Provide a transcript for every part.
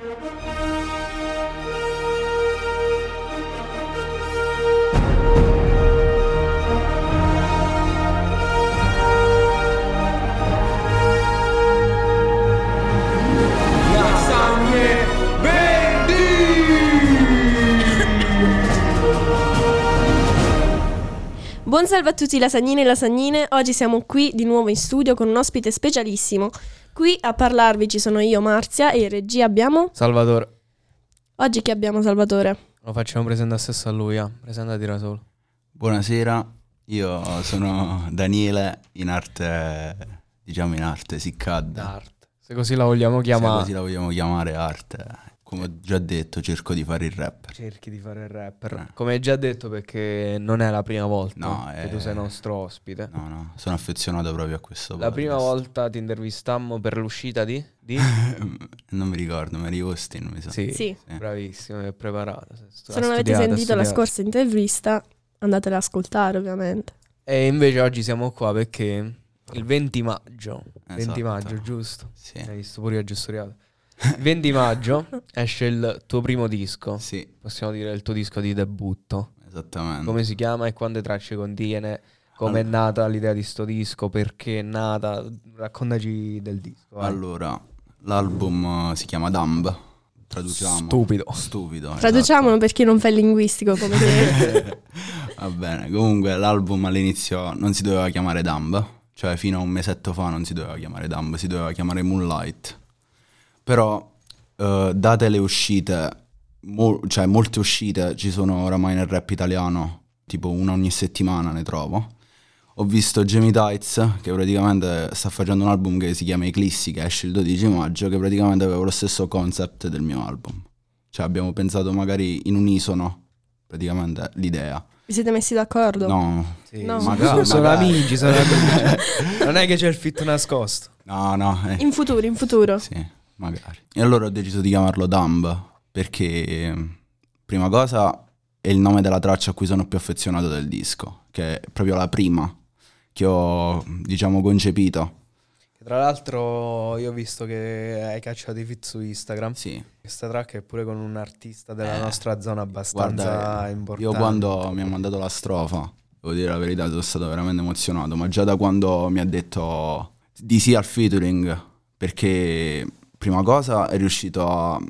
Buon salve a tutti lasagnini e lasagnine, oggi siamo qui di nuovo in studio con un ospite specialissimo. Qui a parlarvi ci sono io, Marzia, e in regia abbiamo... Salvatore, Oggi chi abbiamo Salvatore? lo facciamo presentare stesso a lui, ah. presentati da solo. Buonasera, io sono Daniele in arte, diciamo in arte SICAD. Art. Se così la vogliamo Se chiamare. così la vogliamo chiamare arte. Come ho già detto, cerco di fare il rapper. Cerchi di fare il rapper. Eh. Come hai già detto perché non è la prima volta No, che è- tu sei nostro ospite. No, no, sono affezionato proprio a questo La prima podcast. volta ti intervistammo per l'uscita di? di? non mi ricordo, Mary Austin, mi sa. Sì. Sì. Bravissimo, è preparato. Se non avete sentito la scorsa intervista, andatela ad ascoltare ovviamente. E invece oggi siamo qua perché il 20 maggio, 20 Esatto. maggio, giusto? Sì. Hai visto pure io ho. Il 20 maggio esce il tuo primo disco. Sì, Possiamo dire il tuo disco di debutto. esattamente. Come si chiama e quante tracce contiene? Come è Allora. nata l'idea di sto disco? Perché è nata? Raccontaci del disco. vai. Allora, l'album eh, si chiama Dumb. Traduciamo. Stupido. Stupido. esatto. Traduciamolo per chi non fa il linguistico come te. Va bene, comunque l'album all'inizio non si doveva chiamare Dumb, cioè fino a un mesetto fa non si doveva chiamare Dumb, si doveva chiamare Moonlight. Però, eh, date le uscite, mol- cioè molte uscite ci sono oramai nel rap italiano, tipo una ogni settimana ne trovo. Ho visto Jamie Tights, che praticamente sta facendo un album che si chiama Eclissi, che esce il 12 maggio, che praticamente aveva lo stesso concept del mio album. Cioè abbiamo pensato magari in unisono, praticamente, l'idea. Vi siete messi d'accordo? No, Sì, No. Magari- sono magari. amici, sono amici. non è che c'è il fit nascosto. no, no, eh, In futuro, in futuro. sì, magari. E allora ho deciso di chiamarlo Dumb, perché prima cosa è il nome della traccia a cui sono più affezionato del disco, che è proprio la prima che ho, diciamo, concepito. Tra l'altro io ho visto che hai cacciato i fit su Instagram. Sì, Questa track è pure con un artista della Eh, nostra zona abbastanza guarda, importante. io quando mi ha mandato la strofa, devo dire la verità, sono stato veramente emozionato, ma già da quando mi ha detto di sì al featuring, perché prima cosa è riuscito a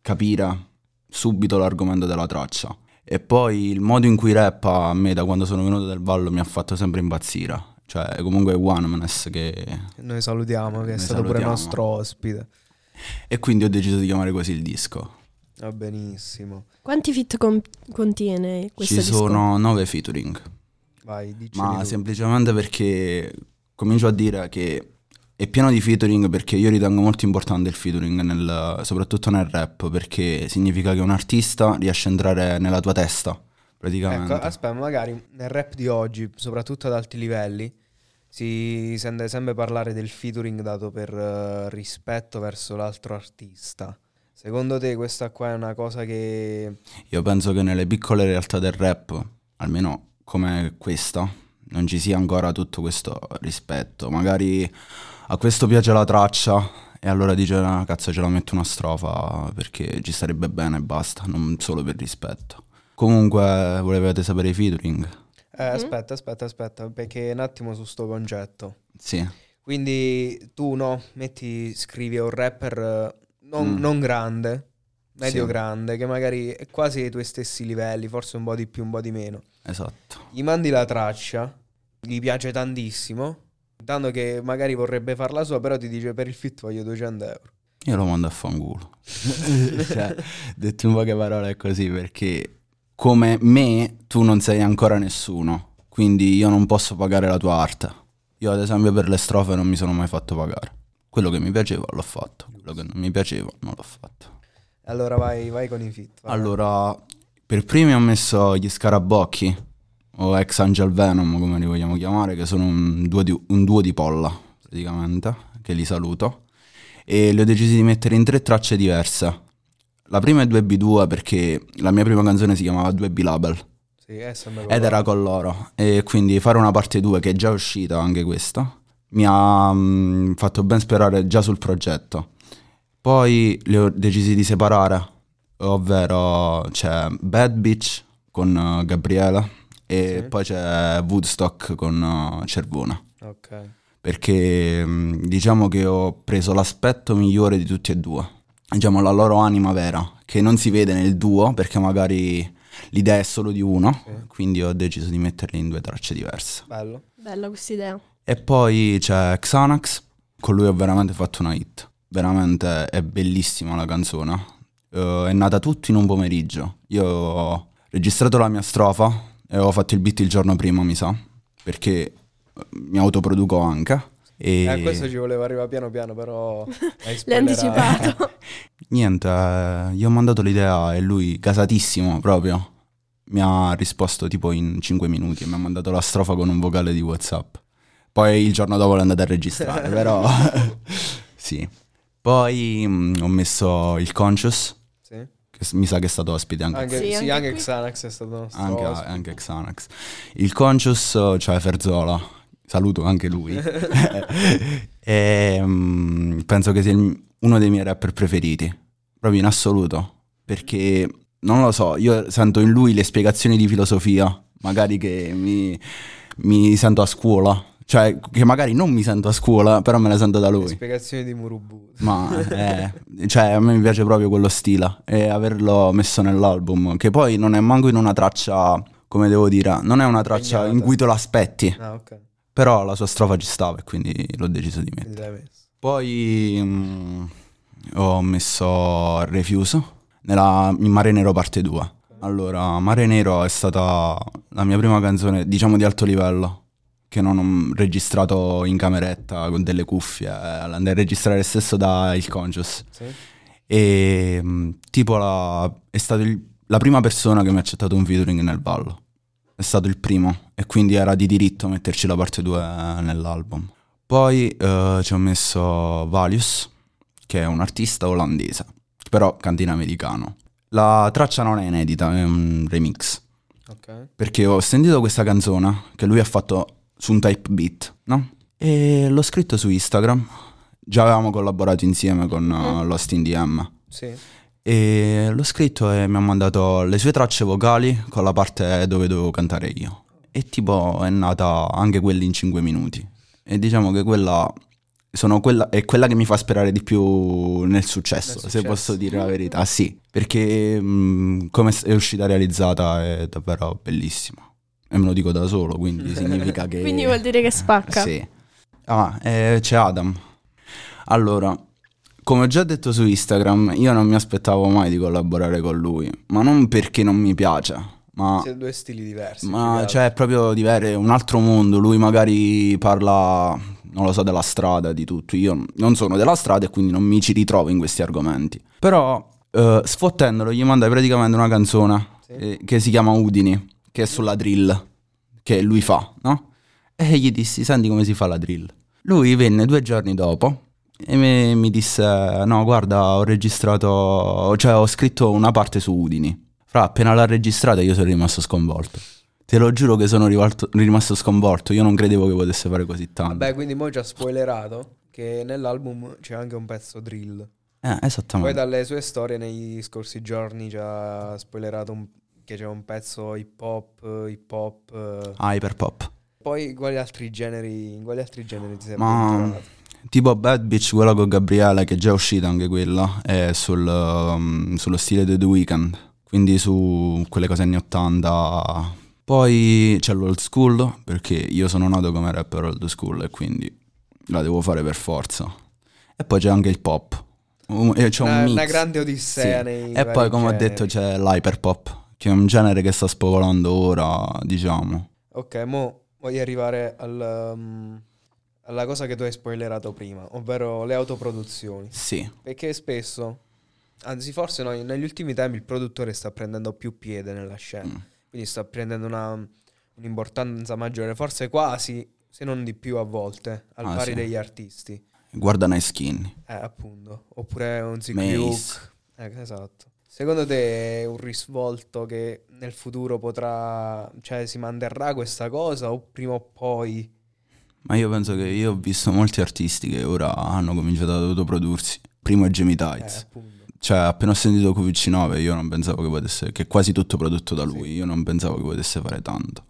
capire subito l'argomento della traccia e poi il modo in cui rappa a me da quando sono venuto del ballo mi ha fatto sempre impazzire. Cioè, comunque è Onemaness che... Noi salutiamo, che è stato pure salutiamo. nostro ospite. E quindi ho deciso di chiamare così il disco. Va benissimo. Quanti fit con- contiene questo Ci disco? sono nove featuring. Vai, Ma tu. semplicemente perché comincio a dire che è pieno di featuring perché io ritengo molto importante il featuring, nel- soprattutto nel rap, perché significa che un artista riesce a entrare nella tua testa, praticamente. Ecco, aspetta, magari nel rap di oggi, soprattutto ad alti livelli, si sente sempre parlare del featuring dato per eh, rispetto verso l'altro artista. Secondo te questa qua è una cosa che... Io penso che nelle piccole realtà del rap, almeno come questa, non ci sia ancora tutto questo rispetto. Magari a questo piace la traccia e allora dice "Ah, cazzo ce la metto una strofa perché ci starebbe bene e basta, non solo per rispetto. Comunque volevate sapere i featuring? Eh, aspetta, aspetta, aspetta, perché un attimo su sto concetto. Sì. Quindi tu no, metti, scrivi a un rapper eh, non, Mm. non grande, medio Sì. grande, che magari è quasi ai tuoi stessi livelli, forse un po' di più, un po' di meno. Esatto. Gli mandi la traccia, gli piace tantissimo, tanto che magari vorrebbe farla sua, però ti dice per il fit voglio 200 euro. Io lo mando a fanculo. cioè, detto in poche parole è così perché come me tu non sei ancora nessuno, quindi io non posso pagare la tua arte. Io ad esempio per le strofe non mi sono mai fatto pagare. Quello che mi piaceva l'ho fatto, quello che non mi piaceva non l'ho fatto. Allora vai, vai con i fit. vai. Allora, per primi ho messo gli Scarabocchi, o ex Angel Venom come li vogliamo chiamare, che sono un duo di, un duo di polla praticamente, che li saluto. E li ho decisi di mettere in tre tracce diverse. La prima è 2B2 perché la mia prima canzone si chiamava 2B Label Sì, sempre ed era con loro. E quindi fare una parte 2 che è già uscita anche questa mi ha mm, fatto ben sperare già sul progetto. Poi li ho decisi di separare, ovvero c'è Bad Bitch con uh, Gabriela e Sì. poi c'è Woodstock con uh, Cervona. Ok. Perché mh, diciamo che ho preso l'aspetto migliore di tutti e due. Diciamo la loro anima vera, che non si vede nel duo perché magari l'idea è solo di uno, Sì. quindi ho deciso di metterli in due tracce diverse. Bello. Bella questa idea. E poi c'è Xanax, con lui ho veramente fatto una hit. Veramente è bellissima la canzone. Eh, è nata tutto in un pomeriggio. Io ho registrato la mia strofa e ho fatto il beat il giorno prima, mi sa, perché eh, mi autoproduco anche. E Eh, questo ci voleva arrivare piano piano, però hai L'hai anticipato. niente, eh, gli ho mandato l'idea e lui, gasatissimo proprio, mi ha risposto tipo in 5 minuti e mi ha mandato la strofa con un vocale di WhatsApp. Poi il giorno dopo l'ho andata a registrare, però sì. Poi mm, ho messo il Conscious. Che mi sa che è stato ospite anche, Anche, Sì, sì, anche. Xanax è stato anche, anche Xanax. Il Conscious, cioè Ferzola, saluto anche lui. e, mm, penso che sia il- uno dei miei rapper preferiti, proprio in assoluto, perché non lo so, io sento in lui le spiegazioni di filosofia, magari che mi, mi sento a scuola, cioè che magari non mi sento a scuola, però me le sento da lui. spiegazioni di Murubu. Ma eh, cioè, a me mi piace proprio quello stile e averlo messo nell'album, che poi non è manco in una traccia, come devo dire, non è una traccia in Impegnata. cui te l'aspetti, Ah, ok. però la sua strofa ci stava e quindi l'ho deciso di mettere. Poi mm, ho messo Refuse nella, in Mare Nero parte 2. Allora, Mare Nero è stata la mia prima canzone, diciamo di alto livello, che non ho registrato in cameretta con delle cuffie, eh, l'andai a registrare stesso da Il Conscious. Sì. E mm, tipo la, è stato il- la prima persona che mi ha accettato un featuring nel ballo. È stato il primo e quindi era di diritto metterci la parte 2 nell'album. Poi eh, ci ho messo Valius, che è un artista olandese, però cantina americano. La traccia non è inedita, è un remix. Ok. Perché ho sentito questa canzone che lui ha fatto su un type beat, no? E l'ho scritto su Instagram. Già avevamo collaborato insieme con uh, Lost in DM. Sì. E l'ho scritto e mi ha mandato le sue tracce vocali con la parte dove dovevo cantare io. E tipo è nata anche quella in 5 minuti. E diciamo che quella, sono quella è quella che mi fa sperare di più nel successo, Nel se successo. posso dire la verità. Sì, perché mh, come è uscita realizzata è davvero bellissima. E me lo dico da solo, quindi significa che... Quindi vuol dire che spacca. Sì. Ah, eh, c'è Adam. Allora, come ho già detto su Instagram, io non mi aspettavo mai di collaborare con lui, ma non perché non mi piace, ma, Siete due stili diversi. ma cioè è proprio diverso, è un altro mondo. Lui magari parla, non lo so, della strada, di tutto. Io non sono della strada e quindi non mi ci ritrovo in questi argomenti. Però, eh, sfottendolo, gli mandai praticamente una canzone Sì. eh, che si chiama Udini, che è sulla drill, che lui fa, no? E gli dissi, senti come si fa la drill. Lui venne due giorni dopo e mi, mi disse, no guarda ho registrato, cioè ho scritto una parte su Udini. Fra, appena l'ha registrata io sono rimasto sconvolto. Te lo giuro che sono rivolto- rimasto sconvolto, io non credevo che potesse fare così tanto. Vabbè, quindi mo' già spoilerato che nell'album c'è anche un pezzo drill. Eh, Poi esattamente. dalle sue storie negli scorsi giorni ci ha spoilerato un- che c'è un pezzo hip hop, hip hop. eh. Ah, Hyperpop. Poi quali altri generi, in quali altri generi ti sei Ma-? Tipo Bad Bitch, quella con Gabriele, che è già uscita anche quella, è sul, um, sullo stile di The Weeknd, quindi su quelle cose anni 80. Poi c'è l'old school, perché io sono nato come rapper old school e quindi la devo fare per forza. E poi c'è anche il pop. Um, c'è un Una, mix. una grande odissea Sì. nei E poi, come ho generi. detto, c'è l'hyperpop, che è un genere che sta spopolando ora, diciamo. Ok, mo voglio arrivare al, um, alla cosa che tu hai spoilerato prima, ovvero le autoproduzioni. Sì, Perché spesso, anzi forse no, negli ultimi tempi il produttore sta prendendo più piede nella scena, Mm. quindi sta prendendo una, un'importanza maggiore, forse quasi, se non di più a volte, al Ah, pari sì. degli artisti. guarda Nice Skinny. Eh, appunto. Oppure un Zig. Luke. Eh, esatto. Secondo te è un risvolto che nel futuro potrà, cioè si manterrà questa cosa o prima o poi Ma io penso che io ho visto molti artisti che ora hanno cominciato ad autoprodursi. primo è Jamie Eh, Tights. appunto. Cioè, appena ho sentito QVC9 io non pensavo che potesse, che è quasi tutto prodotto da lui, io non pensavo che potesse fare tanto.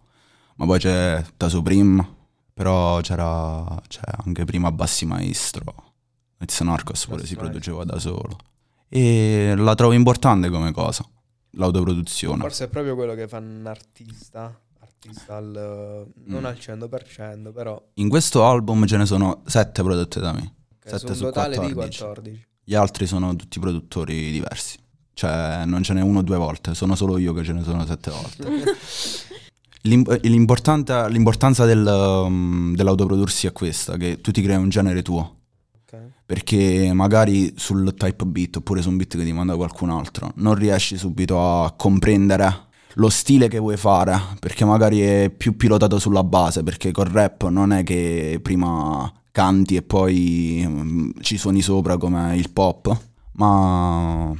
Ma poi c'è da Supreme, però c'era, c'è anche prima Bassi Maestro, It's Narcos pure Bassi si Maestro. produceva da solo. E la trovo importante come cosa, l'autoproduzione. Forse è proprio quello che fa un artista, artista al, non Mm. al 100%, però In questo album ce ne sono sette prodotte da me, ok, Sette su un su totale di 14. 14. gli altri sono tutti produttori diversi. Cioè, non ce n'è uno due volte, sono solo io che ce ne sono sette volte. L'importanza del, um, dell'autoprodursi è questa, che tu ti crei un genere tuo. Perché magari sul type beat oppure su un beat che ti manda qualcun altro non riesci subito a comprendere lo stile che vuoi fare, perché magari è più pilotato sulla base, perché col rap non è che prima canti e poi mm, ci suoni sopra come il pop, ma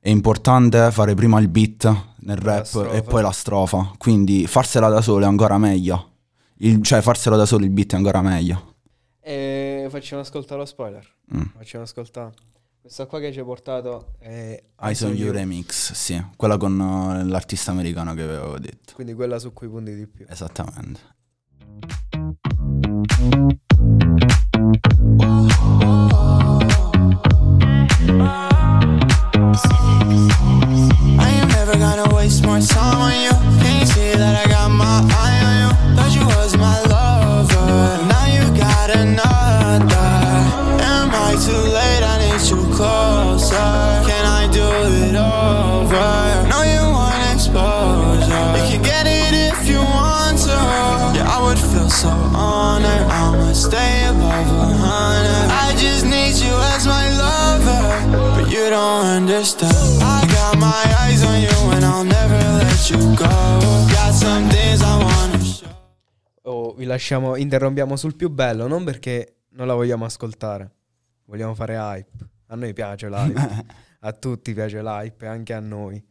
è importante fare prima il beat nel rap e poi la strofa, quindi farsela da solo è ancora meglio. Il- cioè farselo da solo il beat è ancora meglio. E facciamo ascoltare lo spoiler. Mm. Facciamo ascoltare. Questa qua che ci hai portato è Eyes on You Remix, sì, quella con eh, l'artista americano che avevo detto. Quindi quella su cui punti di più. Esattamente. Stay above a hundred. I just need you as my lover, but you don't understand. I got my eyes on you and I'll never let you go. Got some things I wanna show. Oh, vi lasciamo, interrompiamo sul più bello, non perché non la vogliamo ascoltare. Vogliamo fare hype. A noi piace l'hype. a tutti piace l'hype, anche a noi.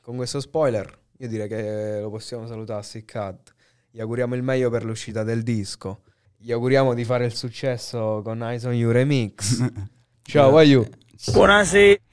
Con questo spoiler, io direi che lo possiamo salutare a Sick Cat. Gli auguriamo il meglio per l'uscita del disco. Gli auguriamo di fare il successo con Eyes on You Remix. Ciao, Wayu. Buonasera.